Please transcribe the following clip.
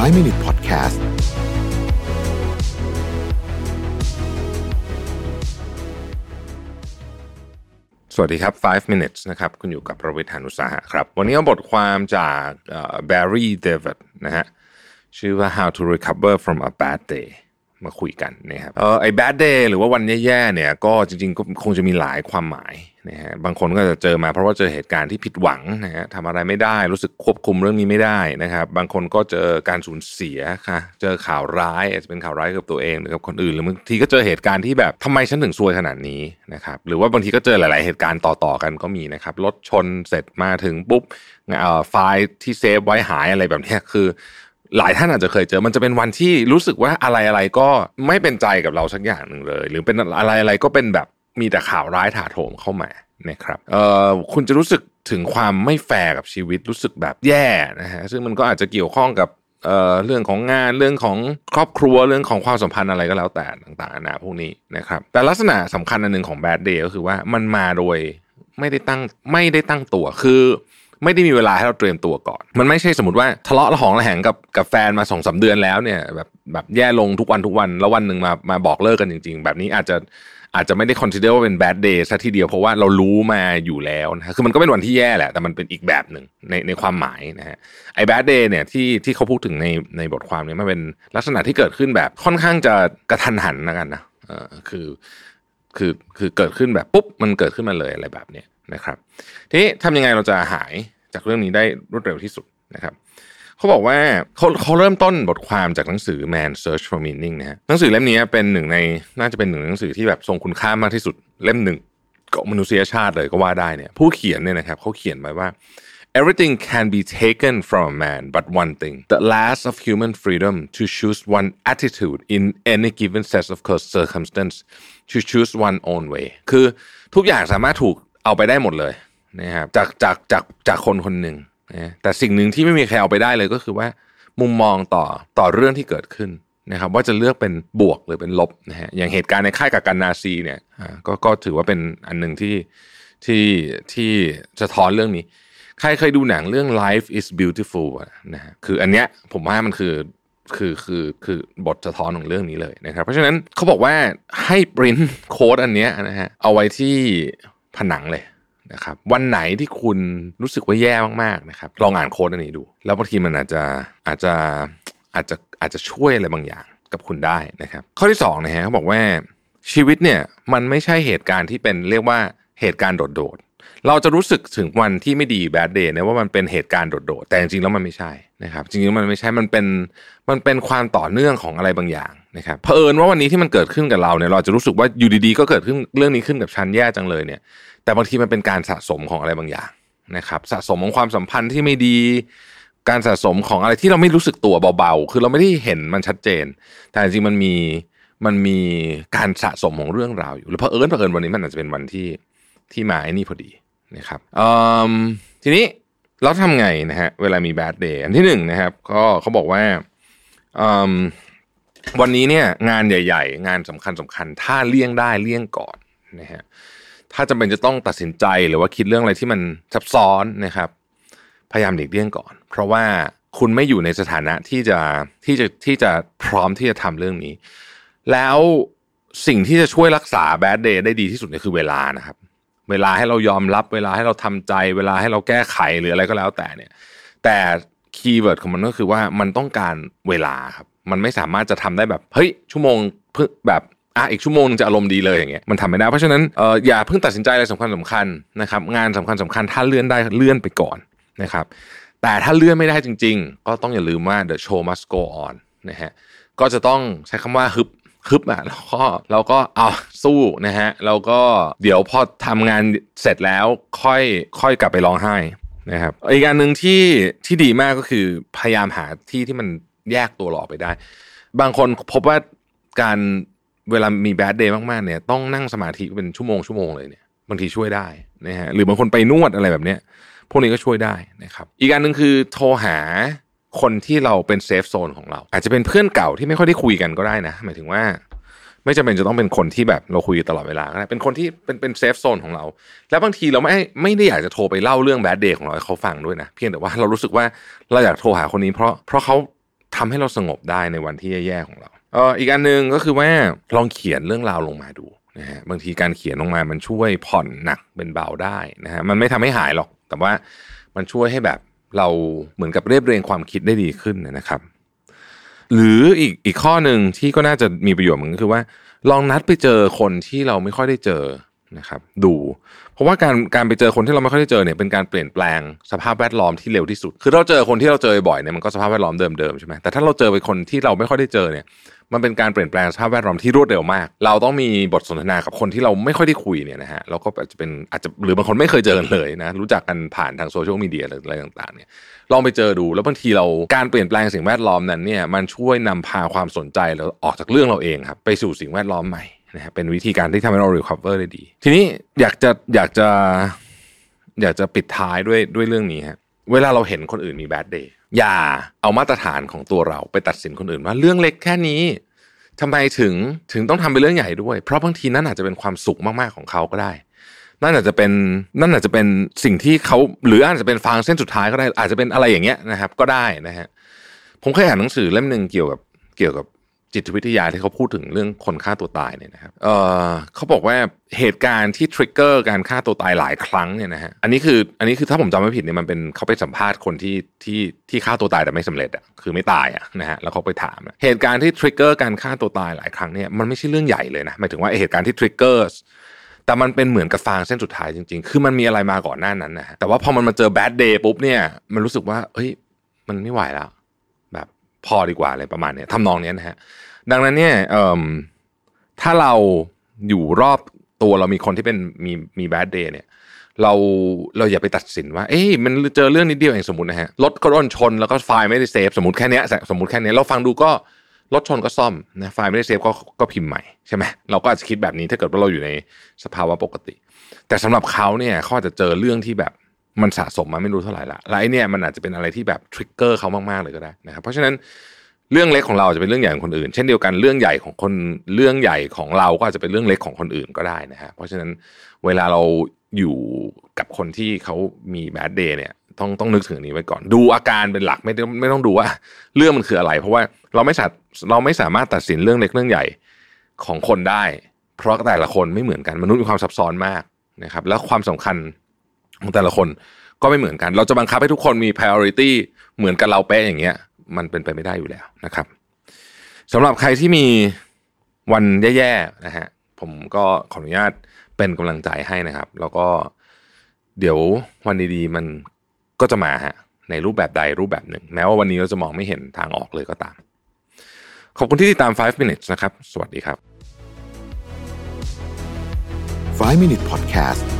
5 Minute Podcast สวัสดีครับ 5 minutes นะครับ คุณอยู่กับประวิทยานุสาหะครับ วันนี้เอาบทความจากแบร์รี่เดวิดนะฮะ ชื่อว่า how to recover from a bad day มาคุยกันนะครับ เออไอ้ bad day หรือว่าวันแย่ๆ เนี่ย ก็จริงๆ ก็คงจะมีหลายความหมาย นะฮะบางคนก็จะเจอมาเพราะว่าเจอเหตุการณ์ที่ผิดหวังนะฮะทำอะไรไม่ได้รู้สึกควบคุมเรื่องนี้ไม่ได้นะครับ บางคนก็เจอการสูญเสียค่ะ เจอข่าวร้ายอาจจะเป็นข่าวร้ายกับตัวเองหรือกับคนอื่นหรือบางทีก็เจอเหตุการณ์ที่แบบทำไมฉันถึงซวยขนาดนี้นะครับ หรือว่าบางทีก็เจอหลาย ๆ เหตุการณ์ต่อ ๆ กันก็มีนะครับรถชนเสร็จมาถึงปุ๊บไฟล์ที่เซฟไว้หายอะไรแบบนี้คือหลายท่านอาจจะเคยเจอ มันจะเป็นวันที่รู้สึกว่าอะไรอะไรก็ไม่เป็นใจกับเราสักอย่างหนึ่งเลย หรือเป็นอะไรอะไรก็เป็นแบบ มีแต่ข่าวร้ายถาโถมเข้ามานะครับเอ่อคุณจะรู้สึกถึงความไม่แฟร์กับชีวิตรู้สึกแบบแย่นะฮะซึ่งมันก็อาจจะเกี่ยวข้องกับเอ่อเรื่องของงานเรื่องของครอบครัวเรื่องของความสัมพันธ์อะไรก็แล้วแต่ต่างๆนานาพวกนี้นะครับแต่ลักษณะสำคัญอันหนึ่งของ bad day ก็คือว่ามันมาโดยไม่ได้ตั้งไม่ได้ตั้งตัวคือไม่ได้มีเวลาให้เราเตรียมตัวก่อน มันไม่ใช่สมมติว่าทะเลาะระหองระแหงกับกับแฟนมาสองสามเดือนแล้วเนี่ยแบบแบบแย่ลงทุกวันทุกวันแล้ววันหนึ่งมามาบอกเลิกกันจริง ๆ แบบนี้อาจจะ อาจจะไม่ได้ consider ว่าเป็น bad day ซะทีเดียวเพราะว่าเรารู้มาอยู่แล้วนะคือมันก็เป็นวันที่แย่แหละ แต่มันเป็นอีกแบบหนึ่งในในความหมายนะฮะไอ้ bad day เนี่ยที่ที่เขาพูดถึงในในบทความนี้มันเป็นลักษณะที่เกิดขึ้นแบบค่อนข้างจะกระทันหันนะกันนะเออคือคือคือเกิดขึ้นแบบปุ๊บมันเกิดขึ้นมาเลยอะไรแบบเนี้ยนะครับทีนี้ทำยังไงเราจะหายจากเรื่องนี้ได้รวดเร็วที่สุดนะครับ เขาบอกว่าเขาเขาเริ่มต้นบทความจากหนังสือ Man Search for Meaning นะฮะหนังสือเล่มนี้เป็นหนึ่งในน่าจะเป็นหนึ่งหนังสือที่แบบทรงคุณค่ามากที่สุดเล่มหนึ่งของมนุษยชาติเลยก็ว่าได้เนี่ยผู้เขียนเนี่ยนะครับเขาเขียนไว้ว่า everything can be taken from a man but one thing the last of human freedom to choose one attitude in any given set of circumstance to choose one own way คือทุกอย่างสามารถถูกเอาไปได้หมดเลยนะครับจากจากจากจากคนคนหนึ่ง นะแต่สิ่งหนึ่งที่ไม่มีใครเอาไปได้เลยก็คือว่า มุมมองต่อต่อเรื่องที่เกิดขึ้นนะครับว่าจะเลือกเป็นบวกหรือเป็นลบนะฮะอย่างเหตุการณ์ในค่ายกักกันนาซีเนี่ยก็ก็ถือว่าเป็นอันหนึ่งที่ที่ที่สะท้อนเรื่องนี้ ใครเคยดูหนังเรื่อง Life is Beautiful นะฮะคืออันเนี้ยผมว่ามันคือคือคือคือบทสะท้อนของเรื่องนี้เลยนะครับ เพราะฉะนั้นเขาบอกว่าให้ปริ้นโค้ดอันเนี้ยนะฮะเอาไว้ที่ผนังเลย นะครับวันไหนที่คุณรู้สึกว่าแย่มากๆนะครับลองอ่านโค้ดอันนี้ดู แล้วบางทีมันอาจจะอาจจะอาจจะอาจจะช่วยอะไรบางอย่างกับคุณได้นะครับ ข้อที่2นะฮะเขาบอกว่าชีวิตเนี่ยมันไม่ใช่เหตุการณ์ที่เป็นเรียกว่าเหตุการณ์โดดๆ เราจะรู้สึกถึงวันที่ไม่ดีแบดเดย์นะว่ามันเป็นเหตุการณ์โดดๆ แต่จริงๆแล้วมันไม่ใช่นะครับ จริงๆมันไม่ใช่มันเป็นมันเป็นความต่อเนื่องของอะไรบางอย่าง นะครับเผอิญว่าวันนี้ที่มันเกิดขึ้นกับเราเนี่ยเราจะรู้สึกว่าอยู่ดีๆก็เกิดขึ้นเรื่องนี้ขึ้นกับฉันแย่จังเลยเนี่ย แต่บางทีมันเป็นการสะสมของอะไรบางอย่างนะครับสะสมของความสัมพันธ์ที่ไม่ดี การสะสมของอะไรที่เราไม่รู้สึกตัวเบาๆ คือเราไม่ได้เห็นมันชัดเจน แต่จริงมันมีมันมีการสะสมของเรื่องราวอยู่แล้วเพอเอิญเพอเอิญวันนี้มันอาจจะเป็นวันที่ที่มาไอ้นี่พอดีนะครับทีนี้เราทำไงนะฮะเวลามีแบดเดย์อันที่หนึ่งนะครับ ก็เขาบอกว่า วันนี้เนี่ยงานใหญ่ ๆ งานสำคัญสำคัญ ถ้าเลี่ยงได้เลี่ยงก่อนนะฮะถ้าจำเป็นจะต้องตัดสินใจหรือว่าคิดเรื่องอะไรที่มันซับซ้อนนะครับ พยายามหลีกเลี่ยงก่อน เพราะว่าคุณไม่อยู่ในสถานะที่จะที่จะที่จะพร้อมที่จะทำเรื่องนี้ แล้วสิ่งที่จะช่วยรักษา bad day ได้ดีที่สุดเนี่ยคือเวลานะครับ เวลาให้เรายอมรับ เวลาให้เราทำใจ เวลาให้เราแก้ไขหรืออะไรก็แล้วแต่เนี่ย แต่ keyword ของมันก็คือว่ามันต้องการเวลาครับ มันไม่สามารถจะทำได้แบบเฮ้ยชั่วโมงเพิ่งแบบอะอีกชั่วโมงนึงจะอารมณ์ดีเลยอย่างเงี้ยมันทำไม่ได้เพราะฉะนั้นเอออย่าเพิ่งตัดสินใจอะไรสำคัญสำคัญนะครับงานสำคัญสำคัญถ้าเลื่อนได้เลื่อนไปก่อนนะครับแต่ถ้าเลื่อนไม่ได้จริง ๆ ก็ต้องอย่าลืมว่า the show must go on นะฮะก็จะต้องใช้คำว่าฮึบฮึบอะแล้วก็เราก็เอาสู้นะฮะแล้วก็เดี๋ยวพอทำงานเสร็จแล้วค่อยค่อยกลับไปร้องไห้นะครับอีกอันหนึ่งที่ที่ดีมากก็คือพยายามหาที่ที่มัน แยกตัวออกไปได้ บางคนพบว่าการเวลามี bad day มากๆเนี่ยต้องนั่งสมาธิเป็นชั่วโมงชั่วโมงเลยเนี่ยบางทีช่วยได้นะฮะหรือบางคนไปนวดอะไรแบบเนี้ยพวกนี้ก็ช่วยได้นะครับ อีกอันหนึ่งคือโทรหาคนที่เราเป็น safe zone ของเรา อาจจะเป็นเพื่อนเก่าที่ไม่ค่อยได้คุยกันก็ได้นะ หมายถึงว่า ไม่จำเป็นจะต้องเป็นคนที่แบบเราคุยตลอดเวลาก็ได้เป็นคนที่เป็นเป็น safe zone ของเรา แล้วบางทีเราไม่ไม่ได้อยากจะโทรไปเล่าเรื่องแบดเดย์ของเราให้เขาฟังด้วยนะ เพียงแต่ว่าเรารู้สึกว่าเราอยากโทรหาคนนี้เพราะเพราะเขา ทำให้เราสงบได้ในวันที่แย่ๆของเราเอออีกอันหนึ่งก็คือว่าลองเขียนเรื่องราวลงมาดูนะฮะบางทีการเขียนลงมามันช่วยผ่อนหนักเป็นเบาได้นะฮะมันไม่ทำให้หายหรอก แต่ว่ามันช่วยให้แบบเราเหมือนกับเรียบเรียงความคิดได้ดีขึ้นนะครับ หรืออีกอีกข้อหนึ่งที่ก็น่าจะมีประโยชน์เหมือนกันคือว่า ลองนัดไปเจอคนที่เราไม่ค่อยได้เจอ นะครับดูเพราะว่าการการไปเจอคนที่เราไม่ค่อยได้เจอเนี่ยเป็นการเปลี่ยนแปลงสภาพแวดล้อมที่เร็วที่สุด คือเราเจอคนที่เราเจอบ่อยเนี่ยมันก็สภาพแวดล้อมเดิมๆใช่ไหมแต่ถ้าเราเจอไปคนที่เราไม่ค่อยได้เจอเนี่ย มันเป็นการเปลี่ยนแปลงสภาพแวดล้อมที่รวดเร็วมาก เราต้องมีบทสนทนากับคนที่เราไม่ค่อยได้คุยเนี่ยนะฮะแล้วก็อาจจะเป็นอาจจะหรือบางคนไม่เคยเจอกันเลยนะรู้จักกันผ่านทางโซเชียลมีเดียอะไรต่างๆเนี่ยลองไปเจอดูแล้วบางทีเราการเปลี่ยนแปลงสิ่งแวดล้อมนั้นเนี่ยมันช่วยนำพาความสนใจเราออกจากเรื่องเราเองครับไปสู่สิ่งแวดล้อมใหม่ นะฮะเป็นวิธีการที่ทำให้เรา recover ได้ดี ทีนี้อยากจะอยากจะอยากจะปิดท้ายด้วยด้วยเรื่องนี้ฮะเวลาเราเห็นคนอื่นมี bad day อย่าเอามาตรฐานของตัวเราไปตัดสินคนอื่นว่าเรื่องเล็กแค่นี้ทำไมถึงถึงต้องทำเป็นเรื่องใหญ่ด้วย เพราะบางทีนั่นอาจจะเป็นความสุขมากๆของเขาก็ได้ นั่นอาจจะเป็นนั่นอาจจะเป็นสิ่งที่เขาหรืออาจจะเป็นฟางเส้นสุดท้ายก็ได้ อาจจะเป็นอะไรอย่างเงี้ยนะครับ ก็ได้นะฮะผมเคยอ่านหนังสือเล่มหนึ่งเกี่ยวกับเกี่ยวกับ จิตวิทยาที่เขาพูดถึงเรื่องคนฆ่าตัวตายเนี่ยนะครับเออเขาบอกว่าเหตุการณ์ที่ทริกเกอร์การฆ่าตัวตายหลายครั้งเนี่ยนะฮะอันนี้คืออันนี้คือถ้าผมจำไม่ผิดเนี่ยมันเป็นเขาไปสัมภาษณ์คนที่ที่ที่ฆ่าตัวตายแต่ไม่สำเร็จอะคือไม่ตายอะนะฮะแล้วเขาไปถาม เหตุการณ์ที่ทริกเกอร์การฆ่าตัวตายหลายครั้งเนี่ยมันไม่ใช่เรื่องใหญ่เลยนะหมายถึงว่าเหตุการณ์ที่ทริกเกอร์แต่มันเป็นเหมือนกับฟางเส้นสุดท้ายจริงๆ คือมันมีอะไรมาก่อนหน้านั้นนะฮะแต่ว่าพอมันมาเจอแบดเดย์ปุ๊บเนี่ยมันรู้สึกว่าเฮ้ยมันไม่ไหวแล้ว พอดีกว่าอะไรประมาณเนี้ยทำนองเนี้ยนะฮะดังนั้นเนี่ยถ้าเราอยู่รอบตัวเรามีคนที่เป็นมีมีแบดเดย์เนี่ยเราเราอย่าไปตัดสินว่า เอ้ยมันเจอเรื่องนิดเดียวเองสมมตินะฮะรถก็โดนชนแล้วก็ไฟล์ไม่ได้เซฟสมมติแค่นี้สมมติแค่นี้เราฟังดูก็รถชนก็ซ่อมนะไฟล์ไม่ได้เซฟก็ก็พิมพ์ใหม่ใช่ไหมเราก็อาจจะคิดแบบนี้ถ้าเกิดว่าเราอยู่ในสภาวะปกติ แต่สำหรับเขาเนี่ยเขาอาจจะเจอเรื่องที่แบบ มันสะสมมาไม่รู้เท่าไหร่ละแล้วไอ้เนี่ยมันอาจจะเป็นอะไรที่แบบทริกเกอร์เขามากๆเลยก็ได้นะครับเพราะฉะนั้นเรื่องเล็กของเราจะเป็นเรื่องใหญ่ของคนอื่น เช่นเดียวกันเรื่องใหญ่ของคนเรื่องใหญ่ของเราก็อาจจะเป็นเรื่องเล็กของคนอื่นก็ได้นะฮะเพราะฉะนั้นเวลาเราอยู่กับคนที่เขามีแบดเดย์เนี่ยต้องต้องนึกถึงนี้ไว้ก่อน ดูอาการเป็นหลักไม่ต้องไม่ต้องดูว่า เรื่องมันคืออะไร เพราะว่าเราไม่สาเราไม่สามารถตัดสินเรื่องเล็กเรื่องใหญ่ของคนได้ เพราะแต่ละคนไม่เหมือนกันมนุษย์มีความซับซ้อนมากนะครับ แล้วความสำคัญ ของแต่ละคนก็ไม่เหมือนกัน เราจะบังคับให้ทุกคนมี priority เหมือนกับเราเป๊ะอย่างเงี้ย มันเป็นไปไม่ได้อยู่แล้วนะครับสำหรับใครที่มีวันแย่ๆนะฮะผมก็ขออนุญาตเป็นกำลังใจให้นะครับ แล้วก็เดี๋ยววันดีๆมันก็จะมาฮะในรูปแบบใดรูปแบบหนึ่ง แม้ว่าวันนี้เราจะมองไม่เห็นทางออกเลยก็ตาม ขอบคุณที่ติดตาม 5 minutes นะครับ สวัสดีครับ 5 minute podcast